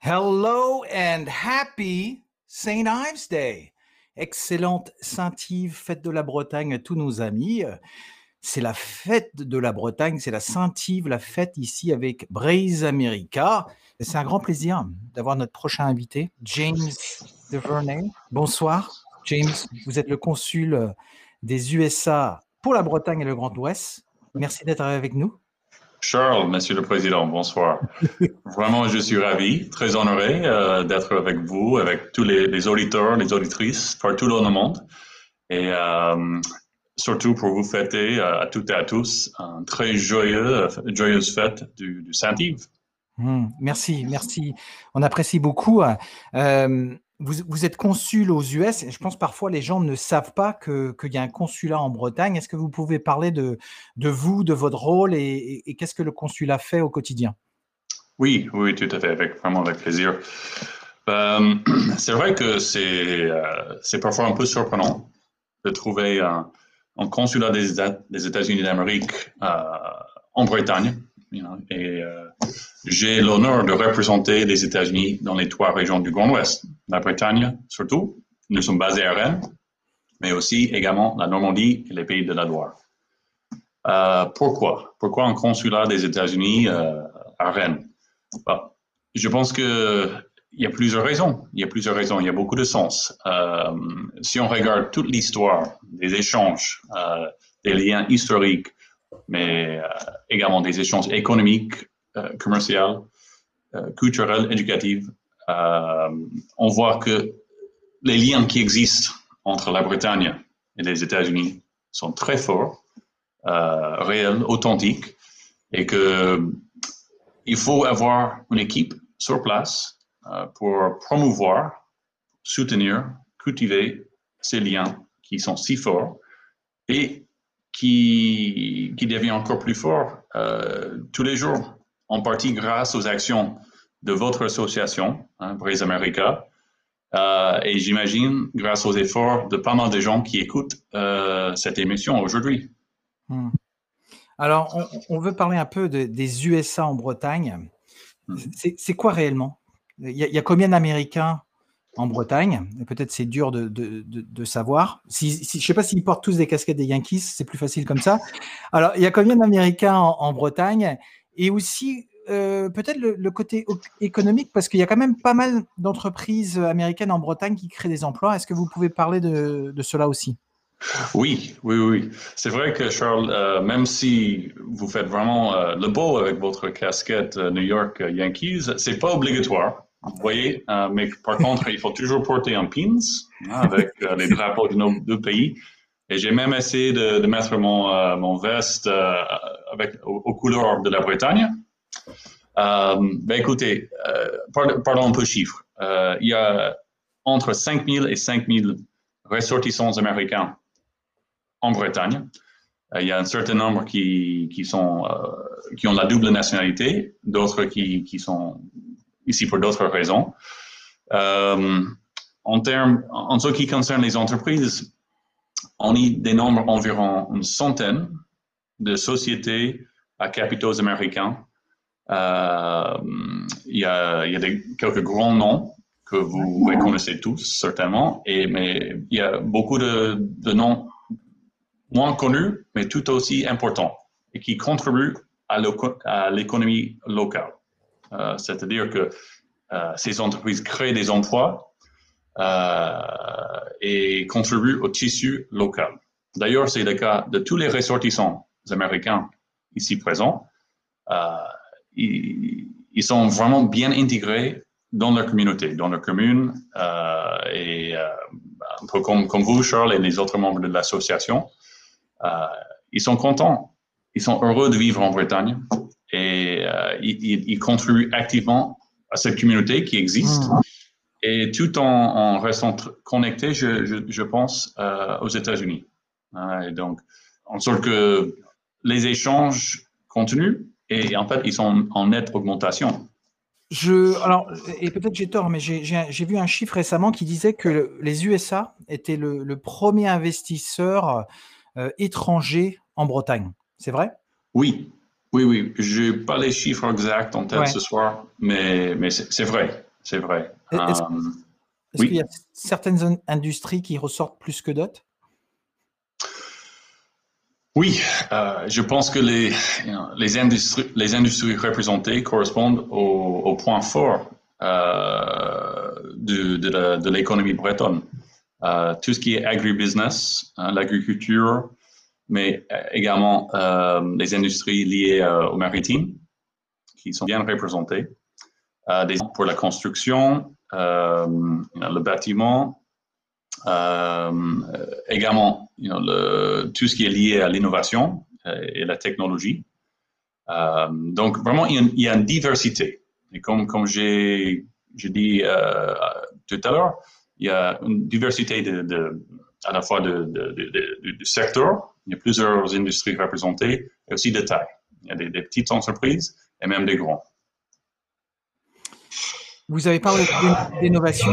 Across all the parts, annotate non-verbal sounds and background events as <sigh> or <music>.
Hello and happy St. Ives Day. Excellente Saint-Yves, fête de la Bretagne à tous nos amis. C'est la fête de la Bretagne, c'est la Saint-Yves, la fête ici avec Braise America. C'est un grand plaisir d'avoir notre prochain invité, James DeVernay. Bonsoir, James. Vous êtes le consul des USA pour la Bretagne et le Grand Ouest. Merci d'être avec nous. Charles, Monsieur le Président, bonsoir. <laughs> Vraiment, je suis ravi, très honoré euh, d'être avec vous, avec tous les, auditeurs, les auditrices partout dans le monde. Et euh, surtout pour vous fêter euh, à toutes et à tous une très joyeux, joyeuse fête du, Saint-Yves. Hmm, merci, merci. On apprécie beaucoup. Euh, vous, êtes consul aux US et je pense parfois les gens ne savent pas qu'il y a un consulat en Bretagne. Est-ce que vous pouvez parler de, de vous, de votre rôle et, qu'est-ce que le consulat fait au quotidien? Oui, oui, tout à fait, avec, vraiment avec plaisir. Euh, <clears throat> c'est vrai que c'est parfois un peu surprenant de trouver un, en consulat des, États-Unis d'Amérique euh, en Bretagne. Et euh, j'ai l'honneur de représenter les États-Unis dans les trois régions du Grand Ouest. La Bretagne, surtout. Nous sommes basés à Rennes, mais aussi également la Normandie et les pays de la Loire. Euh, pourquoi? Pourquoi un consulat des États-Unis à Rennes? je pense que il y a plusieurs raisons. Il y a plusieurs raisons. Il y a beaucoup de sens. Euh, si on regarde toute l'histoire des échanges, euh, des liens historiques, mais euh, également des échanges économiques, commerciaux, culturels, éducatifs, on voit que les liens qui existent entre la Bretagne et les États-Unis sont très forts, réels, authentiques, et que il faut avoir une équipe sur place euh, pour promouvoir, soutenir, cultiver ces liens qui sont si forts et qui, qui deviennent encore plus forts euh, tous les jours, en partie grâce aux actions de votre association, hein, Braise America, euh, et j'imagine grâce aux efforts de pas mal de gens qui écoutent cette émission aujourd'hui. Hmm. Alors, on, veut parler un peu des USA en Bretagne. Hmm. C'est quoi réellement? Il y, a combien d'Américains en Bretagne Peut-être c'est dur de, de, de, savoir. Si, je ne sais pas s'ils portent tous des casquettes des Yankees, c'est plus facile comme ça. Alors, il y a combien d'Américains en, Bretagne? Et aussi, euh, peut-être le, côté économique, parce qu'il y a quand même pas mal d'entreprises américaines en Bretagne qui créent des emplois. Est-ce que vous pouvez parler de, cela aussi? Oui, oui, oui. C'est vrai que Charles, euh, même si vous faites vraiment euh, le beau avec votre casquette New York Yankees, c'est pas obligatoire. Vous voyez, euh, mais par contre, il faut toujours porter un pins hein, <laughs> avec euh, les drapeaux de nos deux pays. Et j'ai même essayé de, mettre mon, euh, mon veste avec, aux, couleurs de la Bretagne. ben écoutez, parlons un peu chiffres. il y a entre 5 000 et 5 000 ressortissants américains en Bretagne. il y a un certain nombre qui, qui, sont, qui ont la double nationalité, d'autres qui, qui sont ici pour d'autres raisons. Euh, en, termes, en ce qui concerne les entreprises, on y dénombre environ une centaine de sociétés à capitaux américains. Euh, il y a, quelques grands noms que vous reconnaissez tous, certainement, mais il y a beaucoup de noms moins connus, mais tout aussi importants, et qui contribuent à l'économie locale. Euh, c'est-à-dire que euh, ces entreprises créent des emplois euh, et contribuent au tissu local. D'ailleurs, c'est le cas de tous les ressortissants américains ici présents. Ils, sont vraiment bien intégrés dans leur communauté, dans leur commune, et un peu comme, vous, Charles, et les autres membres de l'association. Ils sont contents, ils sont heureux de vivre en Bretagne et euh, il, contribue activement à cette communauté qui existe. Mm. Et tout en, restant connecté, je, je, pense, euh, aux États-Unis. et donc, en sorte que les échanges continuent et en fait, ils sont en nette augmentation. Je, alors, et peut-être j'ai tort, mais j'ai vu un chiffre récemment qui disait que les USA étaient le, premier investisseur euh, étranger en Bretagne. C'est vrai? Oui, oui, oui. Je n'ai pas les chiffres exacts en tête ce soir, mais, mais c'est vrai. C'est vrai. Est-ce euh, qu'il y a certaines industries qui ressortent plus que d'autres? Oui, euh, je pense que les, les, industries, les industries représentées correspondent au, au point fort euh, de, de l'économie bretonne. Euh, tout ce qui est agribusiness, hein, l'agriculture, mais également euh, les industries liées euh, au maritime, qui sont bien représentées, euh, des, pour la construction, le bâtiment, également le, tout ce qui est lié à l'innovation et la technologie. donc vraiment, il y, a, une diversité. Et comme, comme j'ai dit tout à l'heure, il y a une diversité de, à la fois du secteur, il y a plusieurs industries représentées, et aussi de taille. Il y a des, petites entreprises et même des grands. Vous avez parlé d'innovation.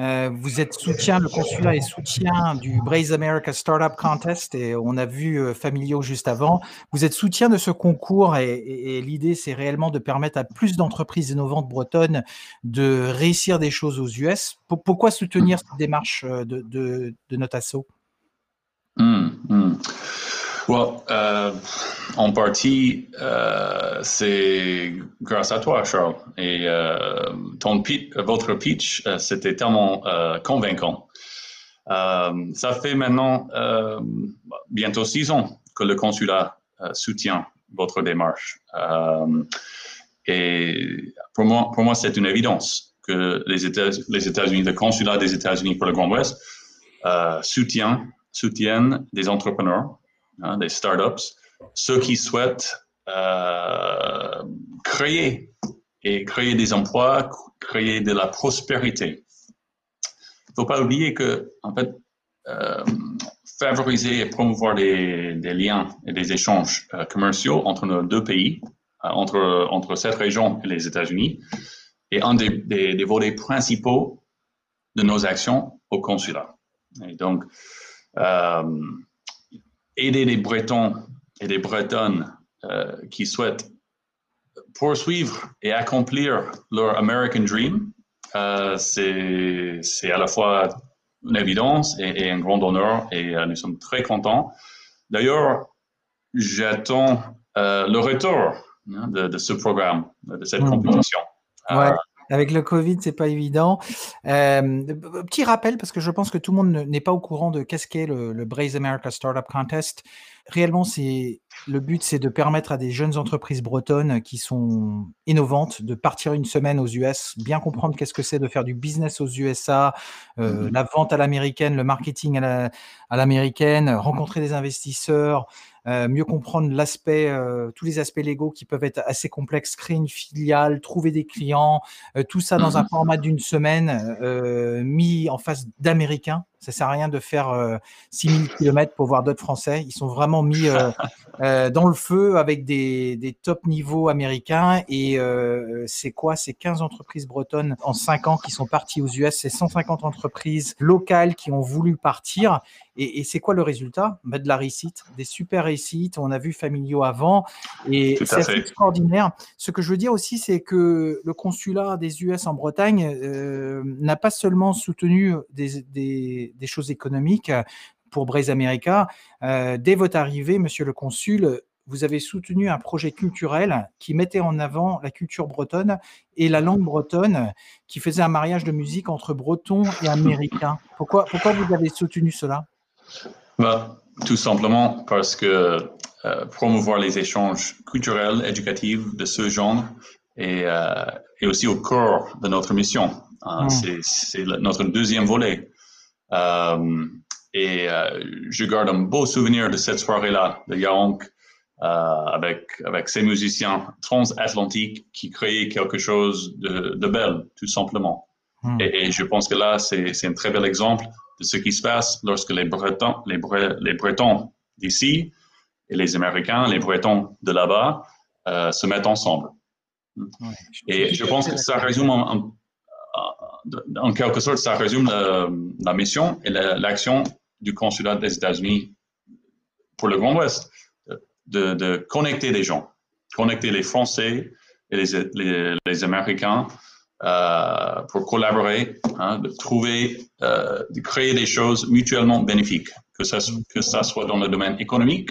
Euh, vous êtes soutien, le consulat est soutien du Braze America Startup Contest et on a vu euh, Familio juste avant. Vous êtes soutien de ce concours et, l'idée c'est réellement de permettre à plus d'entreprises innovantes bretonnes de réussir des choses aux US. pourquoi soutenir cette démarche euh, de, de, notre assaut? Hmm, Euh, en partie, euh, c'est grâce à toi, Charles. Et euh, votre pitch, c'était tellement convaincant. ça fait maintenant bientôt six ans que le consulat soutient votre démarche. et pour moi, c'est une évidence que les États-Unis, le consulat des États-Unis pour le Grand Ouest, soutiennent des entrepreneurs hein, des startups, ceux qui souhaitent euh, créer et créer des emplois, créer de la prospérité. Il ne faut pas oublier que, en fait, euh, favoriser et promouvoir des, liens et des échanges euh, commerciaux entre nos deux pays, entre, entre cette région et les États-Unis, est un des, des, volets principaux de nos actions au consulat. Donc, aider les Bretons et les Bretonnes euh, qui souhaitent poursuivre et accomplir leur American Dream, euh, c'est à la fois une évidence et, un grand honneur et euh, nous sommes très contents. D'ailleurs, j'attends le retour hein, de, ce programme, de cette mmh. compétition. Avec le Covid, c'est pas évident. Euh, petit rappel, parce que je pense que tout le monde n'est pas au courant de qu'est-ce qu'est le, le Braze America Startup Contest. Réellement, c'est le but, c'est de permettre à des jeunes entreprises bretonnes qui sont innovantes de partir une semaine aux US, bien comprendre qu'est-ce que c'est de faire du business aux USA, euh, mmh la vente à l'américaine, le marketing à l'américaine, rencontrer des investisseurs, mieux comprendre l'aspect, euh, tous les aspects légaux qui peuvent être assez complexes, créer une filiale, trouver des clients, euh, tout ça dans un mmh format d'une semaine mis en face d'Américains. Ça sert à rien de faire 6000 km pour voir d'autres Français. Ils sont vraiment mis <laughs> dans le feu avec des, des top niveaux américains. Et c'est quoi? C'est 15 entreprises bretonnes en 5 ans qui sont parties aux US. C'est 150 entreprises locales qui ont voulu partir. Et, c'est quoi le résultat? Bah, De la réussite, des super réussites. On a vu Familio avant. Et c'est extraordinaire. Ce que je veux dire aussi, c'est que le consulat des US en Bretagne euh, n'a pas seulement soutenu des, des, des, choses économiques pour Braise America. Euh, dès votre arrivée, monsieur le consul, vous avez soutenu un projet culturel qui mettait en avant la culture bretonne et la langue bretonne, qui faisait un mariage de musique entre bretons et américains. Pourquoi, pourquoi vous avez soutenu cela? Bah, Tout simplement parce que euh, promouvoir les échanges culturels, éducatifs de ce genre est, euh, aussi au cœur de notre mission. Hein. Hmm. C'est notre deuxième volet. Euh, et je garde un beau souvenir de cette soirée-là de Yaonk avec, avec ces musiciens transatlantiques qui créaient quelque chose de, de belle, tout simplement. Hmm. Et, et, je pense que là, c'est un très bel exemple de ce qui se passe lorsque les Bretons, les, les Bretons d'ici et les Américains, les Bretons de là-bas, euh, se mettent ensemble. Et je pense que ça résume en, en, quelque sorte, ça résume la, mission et l'action du consulat des États-Unis pour le Grand Ouest, de, connecter les gens, connecter les Français et les, les, Américains euh, pour collaborer, hein, de trouver, euh, de créer des choses mutuellement bénéfiques, que ça, que ça soit dans le domaine économique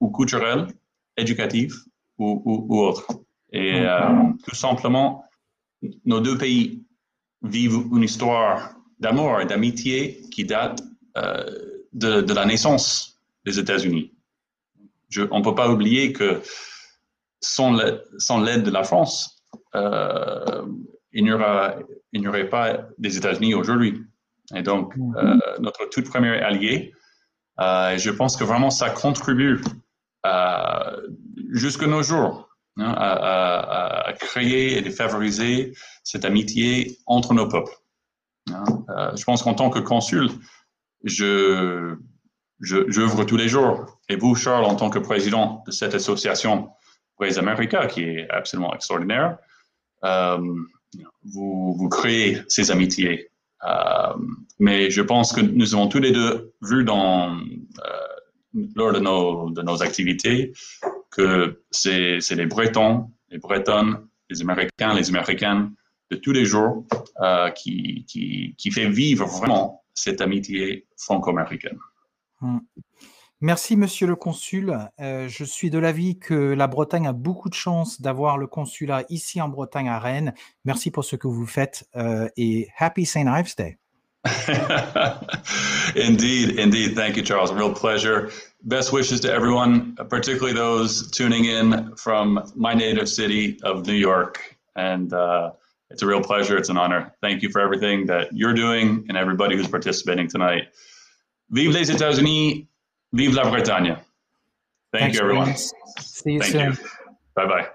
ou culturel, éducatif ou, ou, autre. Et euh, tout simplement, nos deux pays vivent une histoire d'amour et d'amitié qui date de, de, la naissance des États-Unis. on ne peut pas oublier que sans l'aide de la France, euh, il n'y aurait pas des États-Unis aujourd'hui. Et donc, mm-hmm. euh, notre tout premier allié, euh, je pense que vraiment ça contribue jusqu'à nos jours hein, à, créer et à favoriser cette amitié entre nos peuples. Hein. je pense qu'en tant que consul, je, j'œuvre tous les jours. Et vous, Charles, en tant que président de cette association Raise America, qui est absolument extraordinaire, euh, vous, vous, créez ces amitiés. Euh, mais je pense que nous avons tous les deux vu dans, euh, lors de nos, de nos activités que c'est les Bretons, les Bretonnes, les Américains, les Américaines de tous les jours qui, qui, qui fait vivre vraiment cette amitié franco-américaine. Hmm. Merci, monsieur le consul. Euh, je suis de l'avis que la Bretagne a beaucoup de chance d'avoir le consulat ici en Bretagne à Rennes. Merci pour ce que vous faites euh, et Happy St. Ives Day. <laughs> indeed, indeed. Thank you, Charles. real pleasure. Best wishes to everyone, particularly those tuning in from my native city of New York. And uh, it's a real pleasure. It's an honor. Thank you for everything that you're doing and everybody who's participating tonight. Vive les États-Unis, vive la Bretagne. Thank Thanks, you, everyone. See you Thank soon. You. Bye bye.